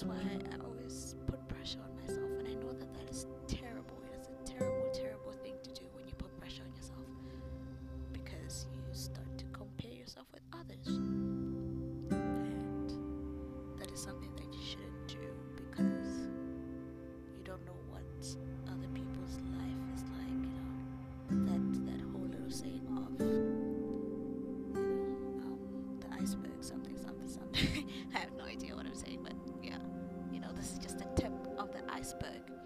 That's why I always put pressure on myself, and I know that that is terrible. It is a terrible, terrible thing to do when you put pressure on yourself because you start to compare yourself with others, and that is something. That Facebook.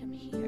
To me.